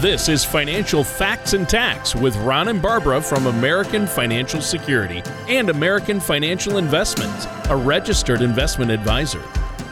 This is Financial Facts and Tax with Ron and Barbara from American Financial Security and American Financial Investments, a registered investment advisor.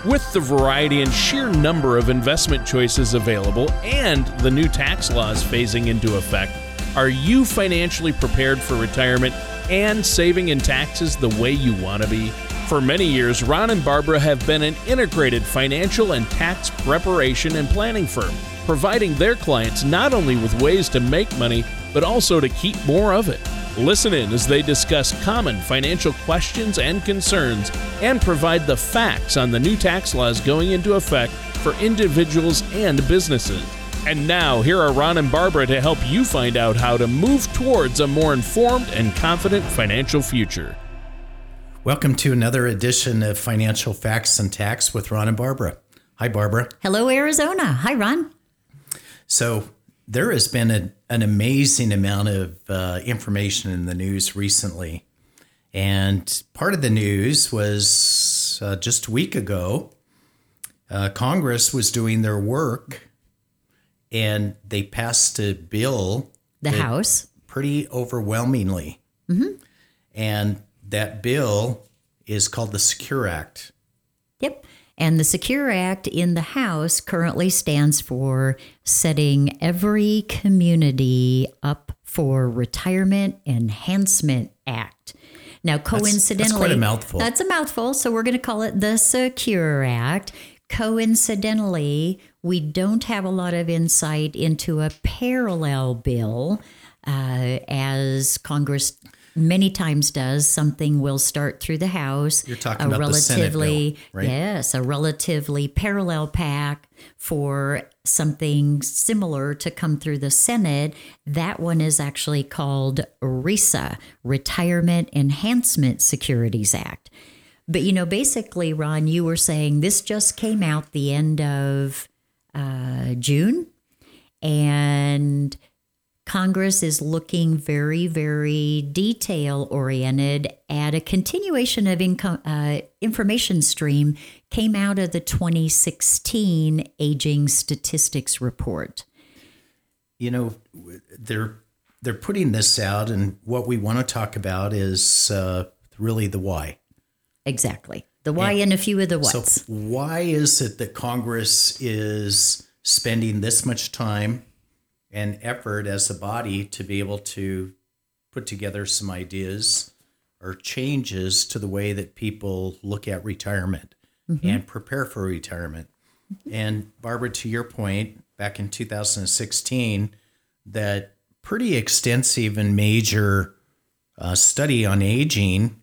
With the variety and sheer number of investment choices available and the new tax laws phasing into effect, are you financially prepared for retirement and saving in taxes the way you want to be? For many years, Ron and Barbara have been an integrated financial and tax preparation and planning firm, providing their clients not only with ways to make money, but also to keep more of it. Listen in as they discuss common financial questions and concerns and provide the facts on the new tax laws going into effect for individuals and businesses. And now, here are Ron and Barbara to help you find out how to move towards a more informed and confident financial future. Welcome to another edition of Financial Facts and Tax with Ron and Barbara. Hi, Barbara. Hello, Arizona. Hi, Ron. So, there has been a, an amazing amount of uh, information in the news recently. And part of the news was uh, just a week ago, uh, Congress was doing their work and they passed a bill. The House. Pretty overwhelmingly. Mm-hmm. And that bill is called the Secure Act. Yep. And the Secure Act in the House currently stands for setting every community up for Retirement Enhancement Act. Now, coincidentally, that's, that's quite a mouthful. That's a mouthful. So we're going to call it the Secure Act. Coincidentally, we don't have a lot of insight into a parallel bill uh, as Congress many times does. Something will start through the House. You're talking a about relatively, the Senate bill, right? Yes, a relatively parallel pack for something similar to come through the Senate. That one is actually called RESA, Retirement Enhancement Securities Act. But you know, basically, Ron, you were saying this just came out the end of uh, June, and Congress is looking very, very detail oriented at a continuation of income, uh, information stream came out of the 2016 Aging Statistics Report. You know, they're they're putting this out, and what we want to talk about is uh, really the why. Exactly, the why and, and a few of the whats. So, why is it that Congress is spending this much time? And effort as a body to be able to put together some ideas or changes to the way that people look at retirement mm-hmm. and prepare for retirement. And Barbara, to your point, back in 2016, that pretty extensive and major uh, study on aging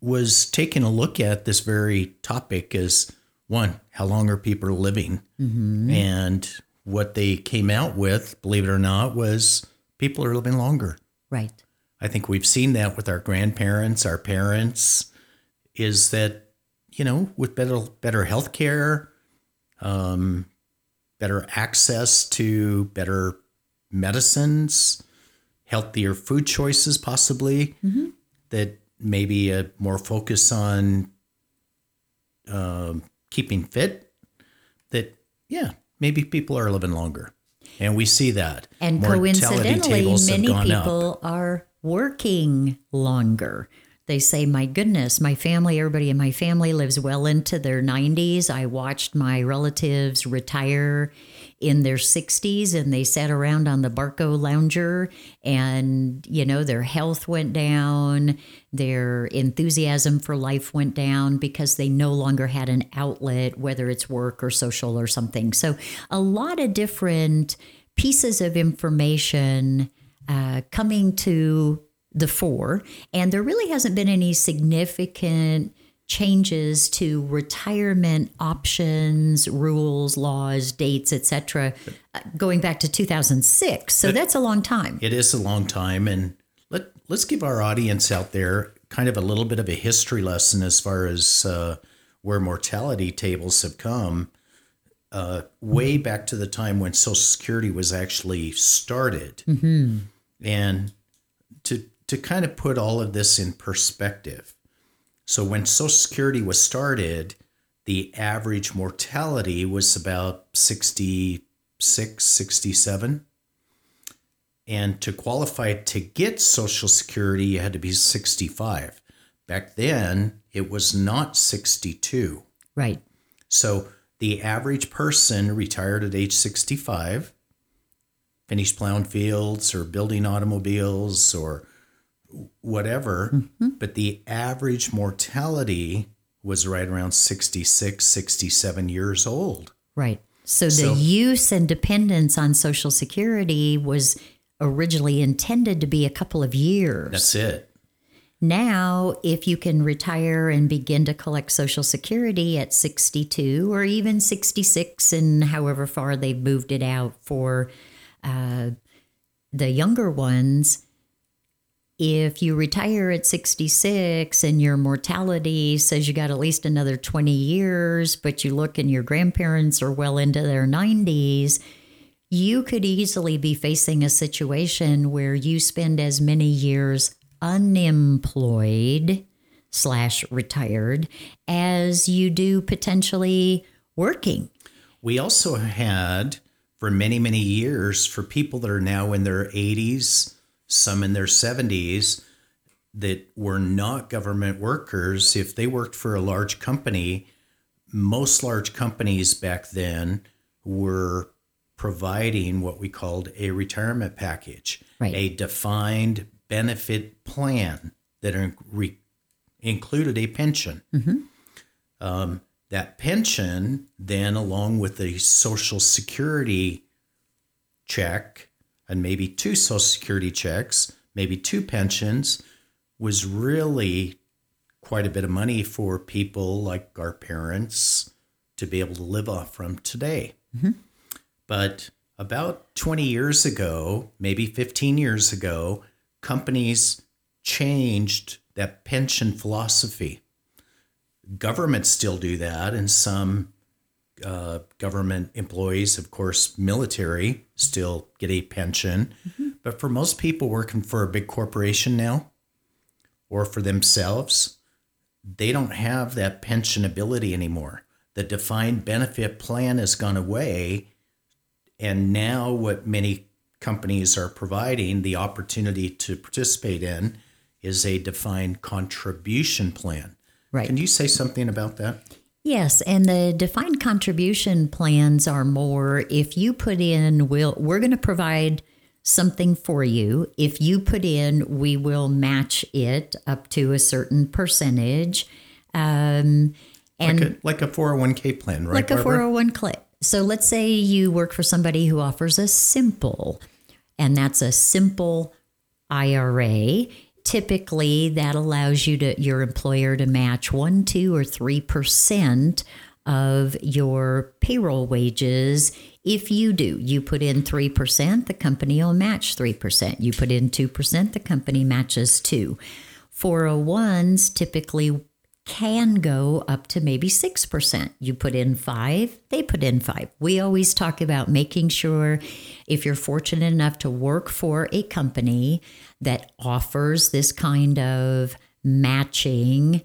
was taking a look at this very topic as one, how long are people living? Mm-hmm. And what they came out with, believe it or not, was people are living longer. Right. I think we've seen that with our grandparents, our parents, is that, you know, with better better health care, um, better access to better medicines, healthier food choices, possibly, mm-hmm. that maybe a more focus on uh, keeping fit, that, yeah, maybe people are living longer. And we see that. And coincidentally, many people up. are working longer. They say, My goodness, my family, everybody in my family lives well into their 90s. I watched my relatives retire in their 60s and they sat around on the BarcaLounger and, you know, their health went down, their enthusiasm for life went down because they no longer had an outlet, whether it's work or social or something. So, a lot of different pieces of information uh, coming to the fore, and there really hasn't been any significant changes to retirement options, rules, laws, dates, etc., going back to 2006. So but that's a long time. It is a long time, and let let's give our audience out there kind of a little bit of a history lesson as far as uh, where mortality tables have come. Uh, way back to the time when Social Security was actually started, mm-hmm. and to to kind of put all of this in perspective so when Social Security was started, the average mortality was about 60 66, 67. And to qualify to get Social Security, you had to be 65. Back then, it was not 62. Right. So the average person retired at age 65, finished plowing fields or building automobiles or whatever, mm-hmm. but the average mortality was right around 66, 67 years old. Right. So the so, use and dependence on Social Security was originally intended to be a couple of years. That's it. Now, if you can retire and begin to collect Social Security at 62 or even 66, and however far they've moved it out for uh, the younger ones, if you retire at 66 and your mortality says you got at least another 20 years, but you look and your grandparents are well into their 90s, you could easily be facing a situation where you spend as many years unemployed slash retired as you do potentially working. We also had for many, many years for people that are now in their 80s, some in their 70s that were not government workers, if they worked for a large company, most large companies back then were providing what we called a retirement package, right. a defined benefit plan that re- included a pension. Mm-hmm. Um, that pension, then, along with the Social Security check, and maybe two Social Security checks, maybe two pensions, was really quite a bit of money for people like our parents to be able to live off from today. Mm-hmm. But about 20 years ago, maybe 15 years ago, companies changed that pension philosophy. Governments still do that, and some uh, government employees, of course, military still get a pension. Mm-hmm. But for most people working for a big corporation now or for themselves, they don't have that pension ability anymore. The defined benefit plan has gone away. And now, what many companies are providing the opportunity to participate in is a defined contribution plan. Right. Can you say something about that? Yes, and the defined contribution plans are more if you put in we'll we're going to provide something for you. If you put in, we will match it up to a certain percentage. Um, and like a, like a 401k plan, right? Like Barbara? a 401k. So let's say you work for somebody who offers a simple, and that's a simple IRA typically that allows you to your employer to match one, two, or three percent of your payroll wages. If you do, you put in 3%, the company will match 3%. You put in 2%, the company matches 2. 401s typically can go up to maybe 6%. You put in 5, they put in 5. We always talk about making sure if you're fortunate enough to work for a company that offers this kind of matching,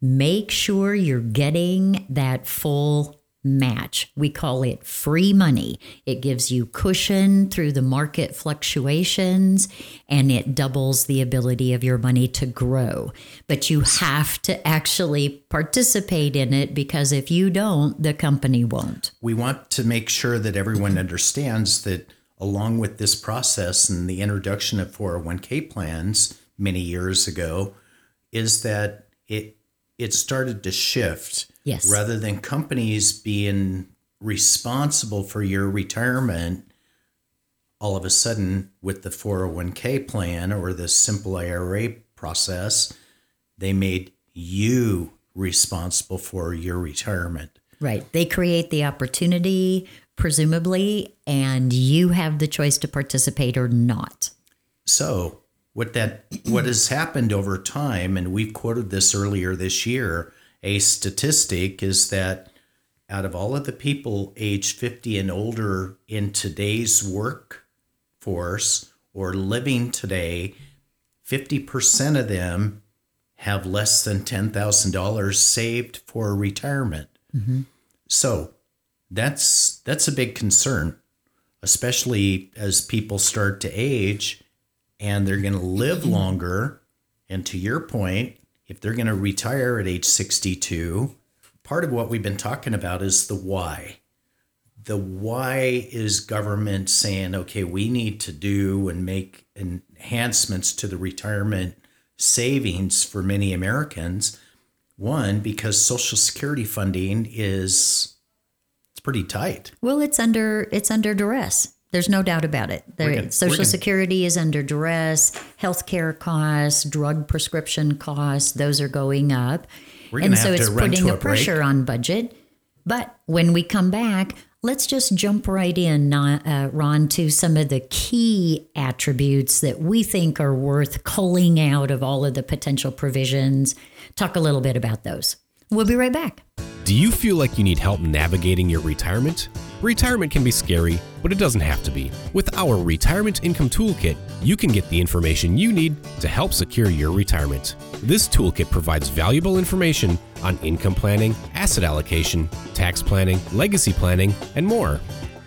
make sure you're getting that full match. We call it free money. It gives you cushion through the market fluctuations and it doubles the ability of your money to grow. But you have to actually participate in it because if you don't, the company won't. We want to make sure that everyone understands that along with this process and the introduction of 401k plans many years ago is that it it started to shift Yes. Rather than companies being responsible for your retirement, all of a sudden with the 401k plan or the simple IRA process, they made you responsible for your retirement. Right. They create the opportunity, presumably, and you have the choice to participate or not. So, what that what has happened over time, and we've quoted this earlier this year, a statistic is that out of all of the people aged 50 and older in today's workforce or living today, 50% of them have less than $10,000 saved for retirement. Mm-hmm. So that's that's a big concern. especially as people start to age and they're going to live mm-hmm. longer. And to your point, if they're going to retire at age 62, part of what we've been talking about is the why. The why is government saying, okay, we need to do and make enhancements to the retirement savings for many Americans. One, because Social Security funding is pretty tight. Well, it's under it's under duress. There's no doubt about it. There, gonna, Social Security is under duress. Healthcare costs, drug prescription costs, those are going up. and so it's putting a, a pressure on budget. But when we come back, let's just jump right in, uh, Ron, to some of the key attributes that we think are worth culling out of all of the potential provisions. Talk a little bit about those. We'll be right back. Do you feel like you need help navigating your retirement? Retirement can be scary, but it doesn't have to be. With our Retirement Income Toolkit, you can get the information you need to help secure your retirement. This toolkit provides valuable information on income planning, asset allocation, tax planning, legacy planning, and more.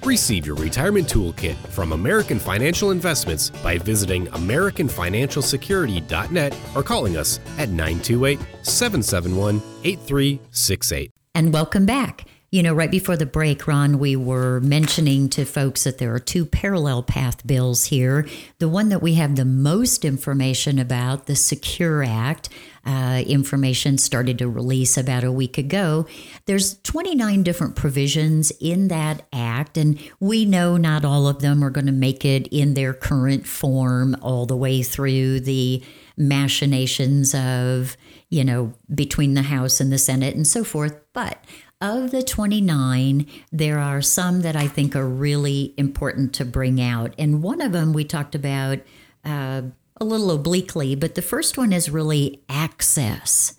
Receive your retirement toolkit from American Financial Investments by visiting AmericanFinancialSecurity.net or calling us at 928 771 8368. And welcome back. You know, right before the break, Ron, we were mentioning to folks that there are two parallel path bills here. The one that we have the most information about, the Secure Act, uh, information started to release about a week ago. There's 29 different provisions in that act, and we know not all of them are going to make it in their current form all the way through the machinations of, you know, between the House and the Senate and so forth. But of the 29, there are some that I think are really important to bring out. And one of them we talked about uh, a little obliquely, but the first one is really access.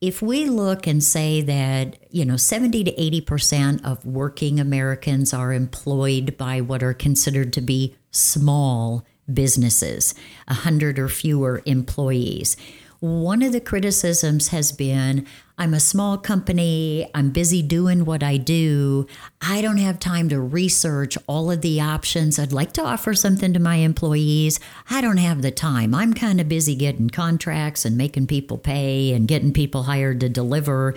If we look and say that, you know, 70 to 80% of working Americans are employed by what are considered to be small businesses, 100 or fewer employees. One of the criticisms has been I'm a small company, I'm busy doing what I do. I don't have time to research all of the options. I'd like to offer something to my employees. I don't have the time. I'm kind of busy getting contracts and making people pay and getting people hired to deliver.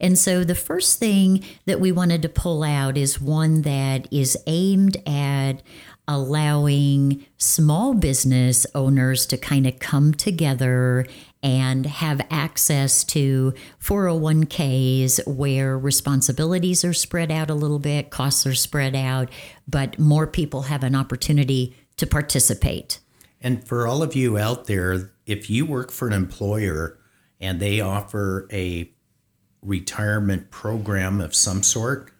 And so the first thing that we wanted to pull out is one that is aimed at allowing small business owners to kind of come together and have access to 401ks where responsibilities are spread out a little bit, costs are spread out, but more people have an opportunity to participate. And for all of you out there, if you work for an employer and they offer a retirement program of some sort,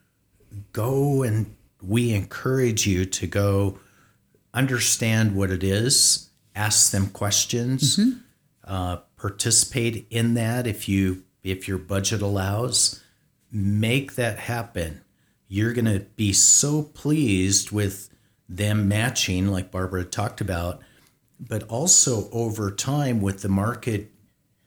go and we encourage you to go understand what it is, ask them questions, mm-hmm. uh, participate in that if you if your budget allows. Make that happen. You're going to be so pleased with them matching, like Barbara talked about, but also over time with the market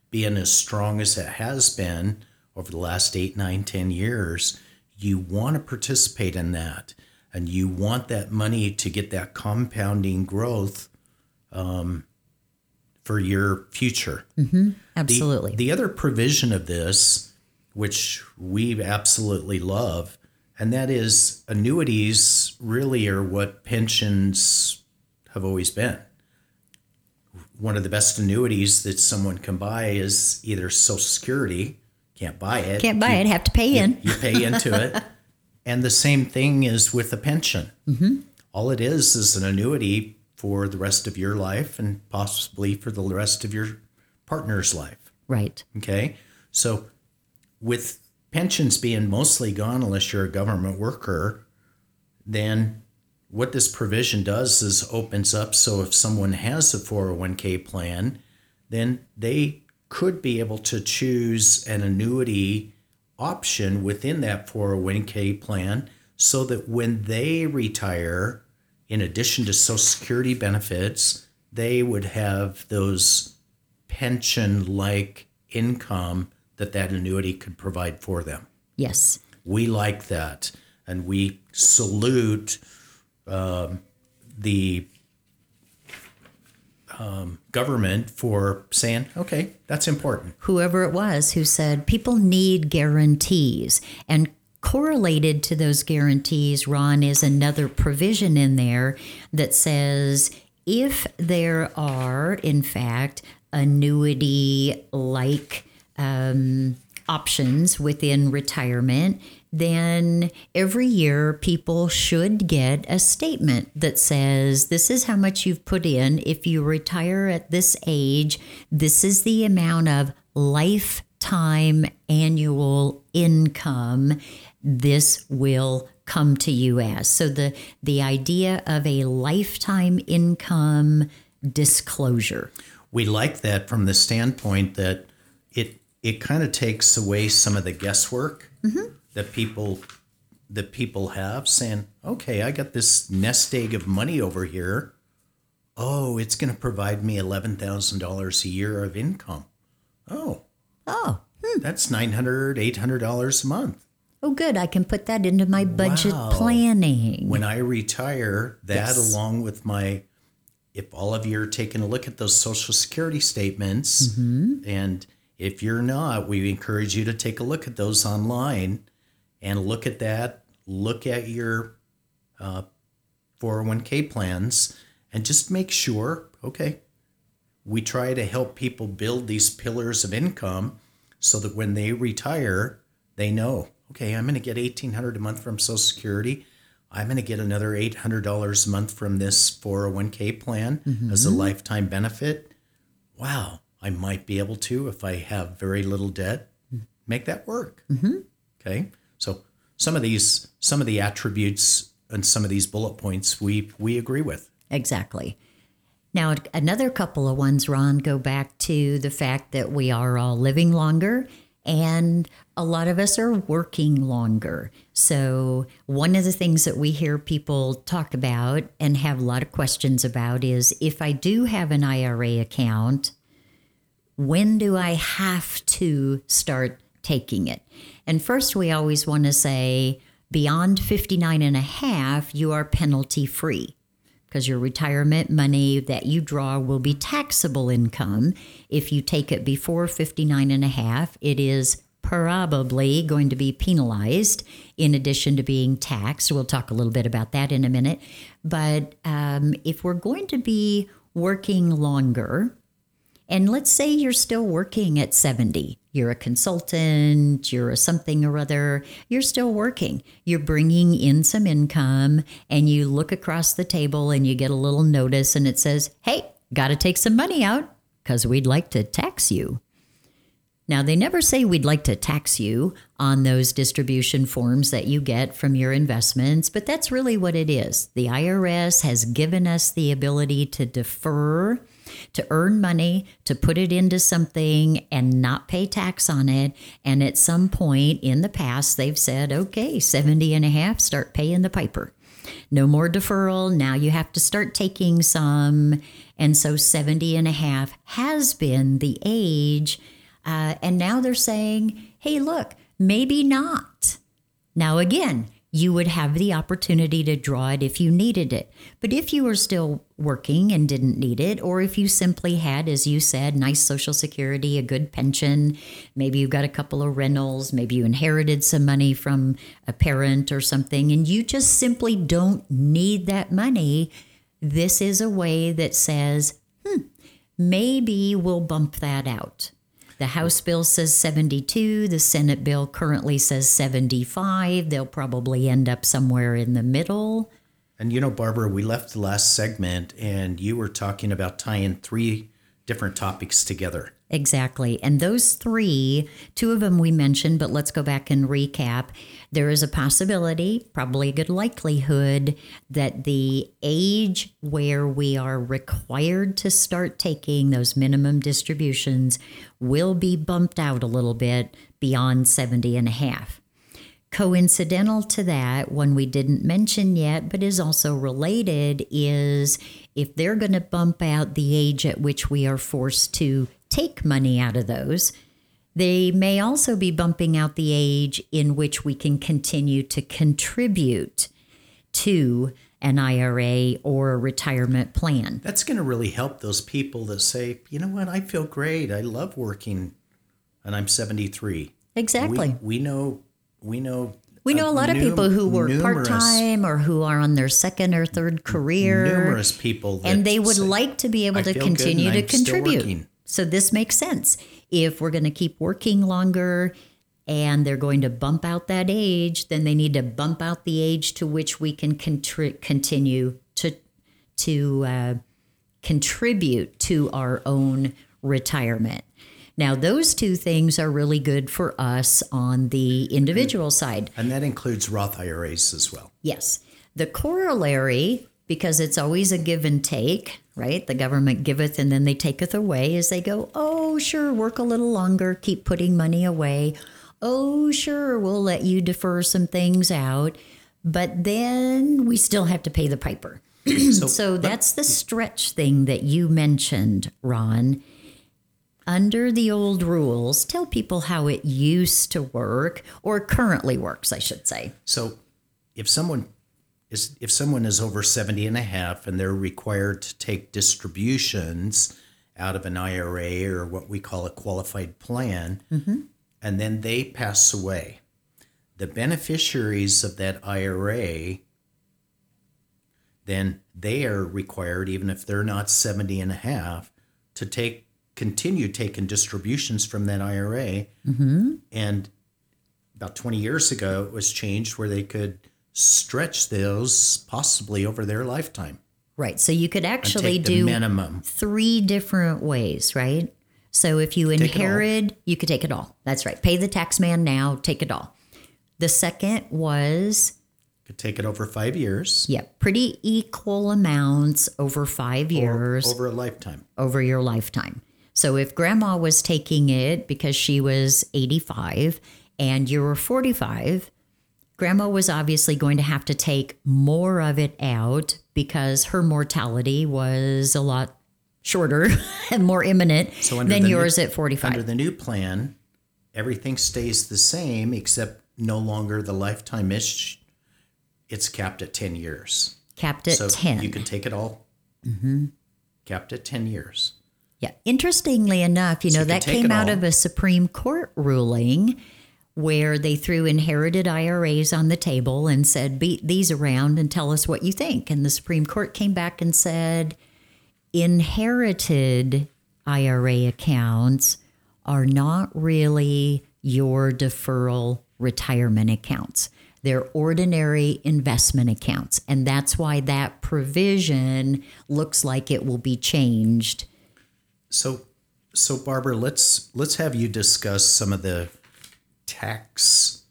being as strong as it has been over the last eight, nine, ten years, you want to participate in that and you want that money to get that compounding growth um, for your future. Mm-hmm. Absolutely. The, the other provision of this, which we absolutely love, and that is annuities really are what pensions have always been. One of the best annuities that someone can buy is either Social Security, can't buy it. Can't buy you, it, have to pay you, in. You pay into it. And the same thing is with a pension. Mm-hmm. All it is is an annuity for the rest of your life and possibly for the rest of your partner's life. Right. Okay. So, with pensions being mostly gone unless you're a government worker, then what this provision does is opens up so if someone has a 401k plan, then they could be able to choose an annuity option within that 401k plan so that when they retire, in addition to Social Security benefits, they would have those pension like income that that annuity could provide for them. Yes. We like that. And we salute um, the um, government for saying, okay, that's important. Whoever it was who said people need guarantees. And correlated to those guarantees, Ron, is another provision in there that says if there are, in fact, annuity like um, options within retirement, then every year people should get a statement that says, This is how much you've put in. If you retire at this age, this is the amount of lifetime annual income this will come to you as. So the the idea of a lifetime income disclosure. We like that from the standpoint that it it kind of takes away some of the guesswork mm-hmm. that people that people have saying, okay, I got this nest egg of money over here. Oh, it's going to provide me eleven thousand dollars a year of income. Oh, oh, hmm. that's nine hundred, eight hundred dollars a month. Oh, good. I can put that into my budget wow. planning. When I retire, that yes. along with my, if all of you are taking a look at those social security statements, mm-hmm. and if you're not, we encourage you to take a look at those online and look at that. Look at your uh, 401k plans and just make sure, okay, we try to help people build these pillars of income so that when they retire, they know okay, I'm going to get 1800 a month from Social Security. I'm going to get another $800 a month from this 401k plan mm-hmm. as a lifetime benefit. Wow, I might be able to, if I have very little debt, make that work. Mm-hmm. Okay. So some of these, some of the attributes and some of these bullet points we, we agree with. Exactly. Now, another couple of ones, Ron, go back to the fact that we are all living longer and a lot of us are working longer. So, one of the things that we hear people talk about and have a lot of questions about is if I do have an IRA account, when do I have to start taking it? And first, we always want to say beyond 59 and a half, you are penalty free because your retirement money that you draw will be taxable income. If you take it before 59 and a half, it is probably going to be penalized in addition to being taxed. We'll talk a little bit about that in a minute. But um, if we're going to be working longer, and let's say you're still working at 70, you're a consultant, you're a something or other, you're still working. You're bringing in some income, and you look across the table and you get a little notice, and it says, Hey, got to take some money out because we'd like to tax you. Now, they never say we'd like to tax you on those distribution forms that you get from your investments, but that's really what it is. The IRS has given us the ability to defer to earn money, to put it into something and not pay tax on it. And at some point in the past, they've said, okay, 70 and a half, start paying the piper. No more deferral. Now you have to start taking some. And so 70 and a half has been the age. Uh, and now they're saying, hey, look, maybe not. Now, again, you would have the opportunity to draw it if you needed it. But if you were still working and didn't need it, or if you simply had, as you said, nice Social Security, a good pension, maybe you got a couple of rentals, maybe you inherited some money from a parent or something, and you just simply don't need that money, this is a way that says, hmm, maybe we'll bump that out. The House bill says 72. The Senate bill currently says 75. They'll probably end up somewhere in the middle. And you know, Barbara, we left the last segment and you were talking about tying three different topics together. Exactly. And those three, two of them we mentioned, but let's go back and recap. There is a possibility, probably a good likelihood, that the age where we are required to start taking those minimum distributions will be bumped out a little bit beyond 70 and a half. Coincidental to that, one we didn't mention yet, but is also related, is if they're going to bump out the age at which we are forced to take money out of those, they may also be bumping out the age in which we can continue to contribute to an IRA or a retirement plan. That's going to really help those people that say, you know what, I feel great. I love working and I'm 73. Exactly. We, we know, we know. We know a lot of people who work part time or who are on their second or third career. Numerous people. and they would say, like to be able to continue to contribute. So this makes sense. If we're going to keep working longer and they're going to bump out that age, then they need to bump out the age to which we can contri- continue to to uh, contribute to our own retirement. Now, those two things are really good for us on the individual side. And that includes Roth IRAs as well. Yes. The corollary, because it's always a give and take, right? The government giveth and then they taketh away as they go, oh, sure, work a little longer, keep putting money away oh, sure, we'll let you defer some things out, but then we still have to pay the piper. so, so that's the stretch thing that you mentioned, Ron. Under the old rules, tell people how it used to work or currently works, I should say. So if someone is if someone is over 70 and a half and they're required to take distributions out of an IRA or what we call a qualified plan, mm-hmm and then they pass away. The beneficiaries of that IRA, then they are required, even if they're not 70 and a half, to take continue taking distributions from that IRA. Mm-hmm. And about 20 years ago, it was changed where they could stretch those possibly over their lifetime. Right. So you could actually do minimum three different ways, right? So if you inherit, you could take it all. That's right. Pay the tax man now, take it all. The second was could take it over five years. Yeah, pretty equal amounts over five years. over a lifetime. Over your lifetime. So if grandma was taking it because she was 85 and you were 45, grandma was obviously going to have to take more of it out because her mortality was a lot shorter and more imminent so than yours new, at 45. Under the new plan, everything stays the same except no longer the lifetime ish. It's capped at 10 years. Capped at so 10. You can take it all. Mm-hmm. Capped at 10 years. Yeah. Interestingly enough, you so know, you that came out all. of a Supreme Court ruling where they threw inherited IRAs on the table and said, beat these around and tell us what you think. And the Supreme Court came back and said, inherited IRA accounts are not really your deferral retirement accounts. They're ordinary investment accounts. And that's why that provision looks like it will be changed. So so Barbara, let's let's have you discuss some of the tax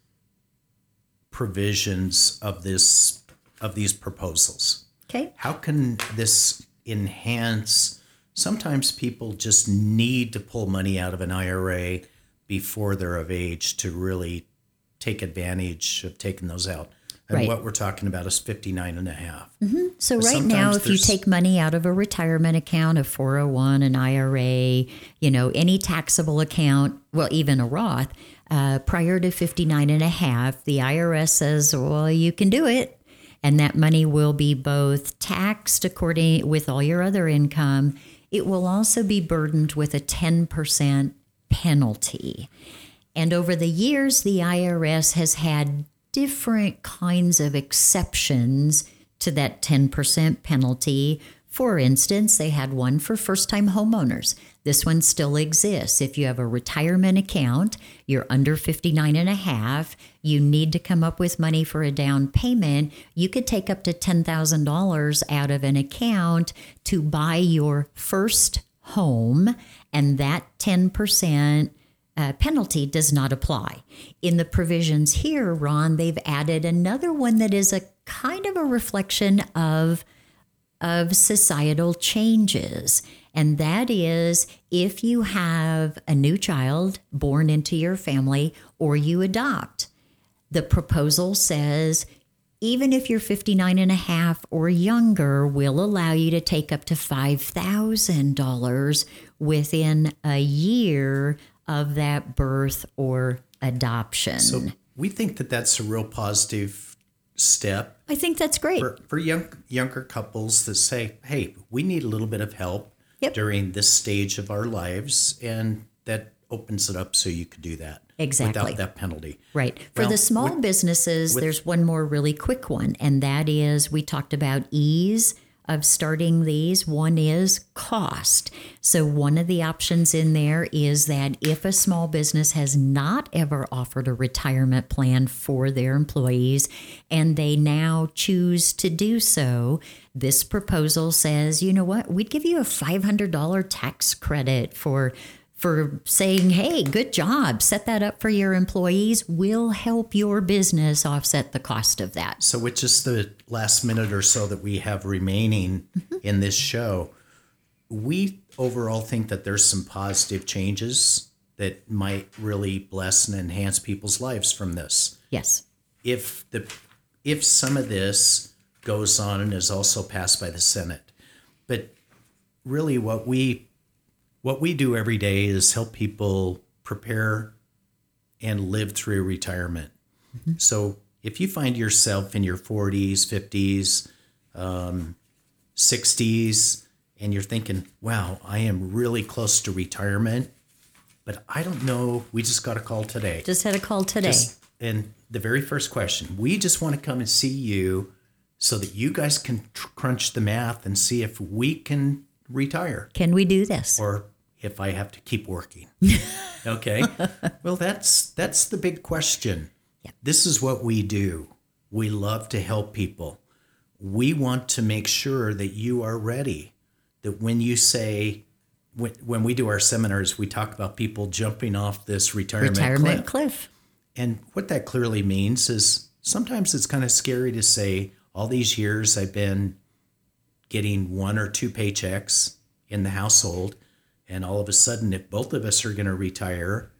provisions of this of these proposals. Okay. How can this enhance. Sometimes people just need to pull money out of an IRA before they're of age to really take advantage of taking those out. And right. what we're talking about is 59 and a half. Mm-hmm. So but right now, if you take money out of a retirement account, a 401, an IRA, you know, any taxable account, well, even a Roth, uh, prior to 59 and a half, the IRS says, well, you can do it and that money will be both taxed according with all your other income. It will also be burdened with a 10% penalty. And over the years, the IRS has had different kinds of exceptions to that 10% penalty. For instance, they had one for first time homeowners. This one still exists. If you have a retirement account, you're under 59 and a half, you need to come up with money for a down payment, you could take up to $10,000 out of an account to buy your first home, and that 10% uh, penalty does not apply. In the provisions here, Ron, they've added another one that is a kind of a reflection of of societal changes. And that is if you have a new child born into your family or you adopt. The proposal says even if you're 59 and a half or younger, will allow you to take up to $5,000 within a year of that birth or adoption. So we think that that's a real positive step. I think that's great for, for young younger couples that say, "Hey, we need a little bit of help yep. during this stage of our lives," and that opens it up so you could do that exactly without that penalty. Right. For well, the small with, businesses, with, there's one more really quick one, and that is we talked about ease of starting these. One is cost. So, one of the options in there is that if a small business has not ever offered a retirement plan for their employees and they now choose to do so, this proposal says, you know what, we'd give you a $500 tax credit for for saying, hey, good job, set that up for your employees, will help your business offset the cost of that. So, with just the last minute or so that we have remaining mm-hmm. in this show, we overall think that there's some positive changes that might really bless and enhance people's lives from this. Yes. If the if some of this goes on and is also passed by the Senate. But really what we what we do every day is help people prepare and live through retirement. Mm-hmm. So if you find yourself in your 40s, 50s, um, 60s, and you're thinking, wow, I am really close to retirement, but I don't know. We just got a call today. Just had a call today. Just, and the very first question we just want to come and see you so that you guys can tr- crunch the math and see if we can retire. Can we do this? Or if I have to keep working. okay. well, that's that's the big question. Yeah. This is what we do. We love to help people. We want to make sure that you are ready. That when you say when, when we do our seminars, we talk about people jumping off this retirement, retirement cliff. cliff. And what that clearly means is sometimes it's kind of scary to say, all these years I've been getting one or two paychecks in the household and all of a sudden, if both of us are going to retire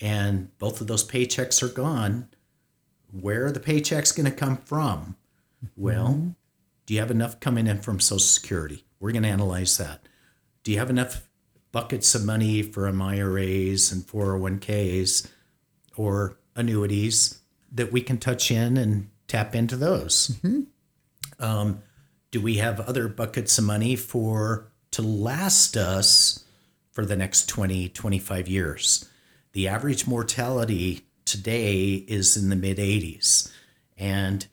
and both of those paychecks are gone, where are the paychecks going to come from? Well, mm-hmm. do you have enough coming in from Social Security? We're going to analyze that. Do you have enough buckets of money for IRAs and 401ks or annuities that we can touch in and tap into those? Mm-hmm. Um, do we have other buckets of money for to last us for the next 20, 25 years. The average mortality today is in the mid 80s. And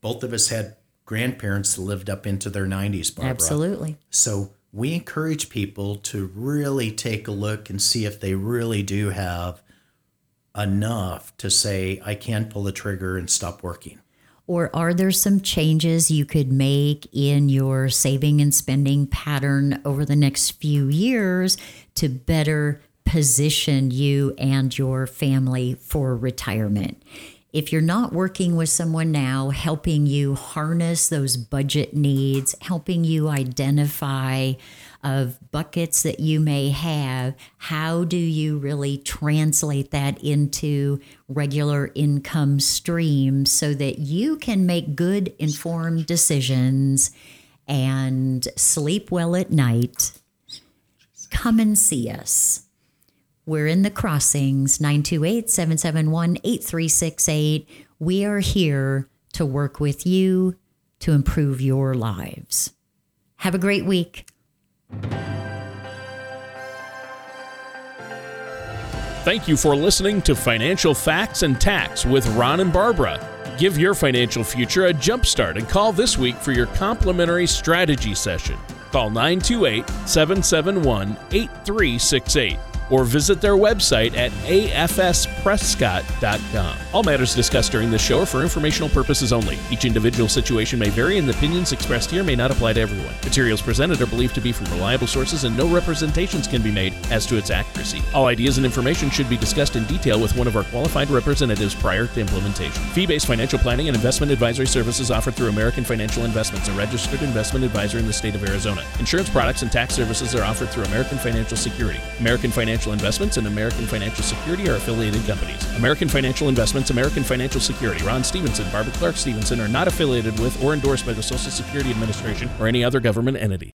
both of us had grandparents that lived up into their 90s, Barbara. Absolutely. So we encourage people to really take a look and see if they really do have enough to say, I can pull the trigger and stop working. Or are there some changes you could make in your saving and spending pattern over the next few years to better position you and your family for retirement? If you're not working with someone now, helping you harness those budget needs, helping you identify of buckets that you may have, how do you really translate that into regular income streams so that you can make good, informed decisions and sleep well at night? Come and see us. We're in the crossings, 928 771 8368. We are here to work with you to improve your lives. Have a great week. Thank you for listening to Financial Facts and Tax with Ron and Barbara. Give your financial future a jumpstart and call this week for your complimentary strategy session. Call 928 771 8368 or visit their website at afsprescott.com. All matters discussed during this show are for informational purposes only. Each individual situation may vary, and the opinions expressed here may not apply to everyone. Materials presented are believed to be from reliable sources, and no representations can be made as to its accuracy. All ideas and information should be discussed in detail with one of our qualified representatives prior to implementation. Fee based financial planning and investment advisory services offered through American Financial Investments, a registered investment advisor in the state of Arizona. Insurance products and tax services are offered through American Financial Security. American Financial Financial Investments and American Financial Security are affiliated companies. American Financial Investments, American Financial Security, Ron Stevenson, Barbara Clark Stevenson are not affiliated with or endorsed by the Social Security Administration or any other government entity.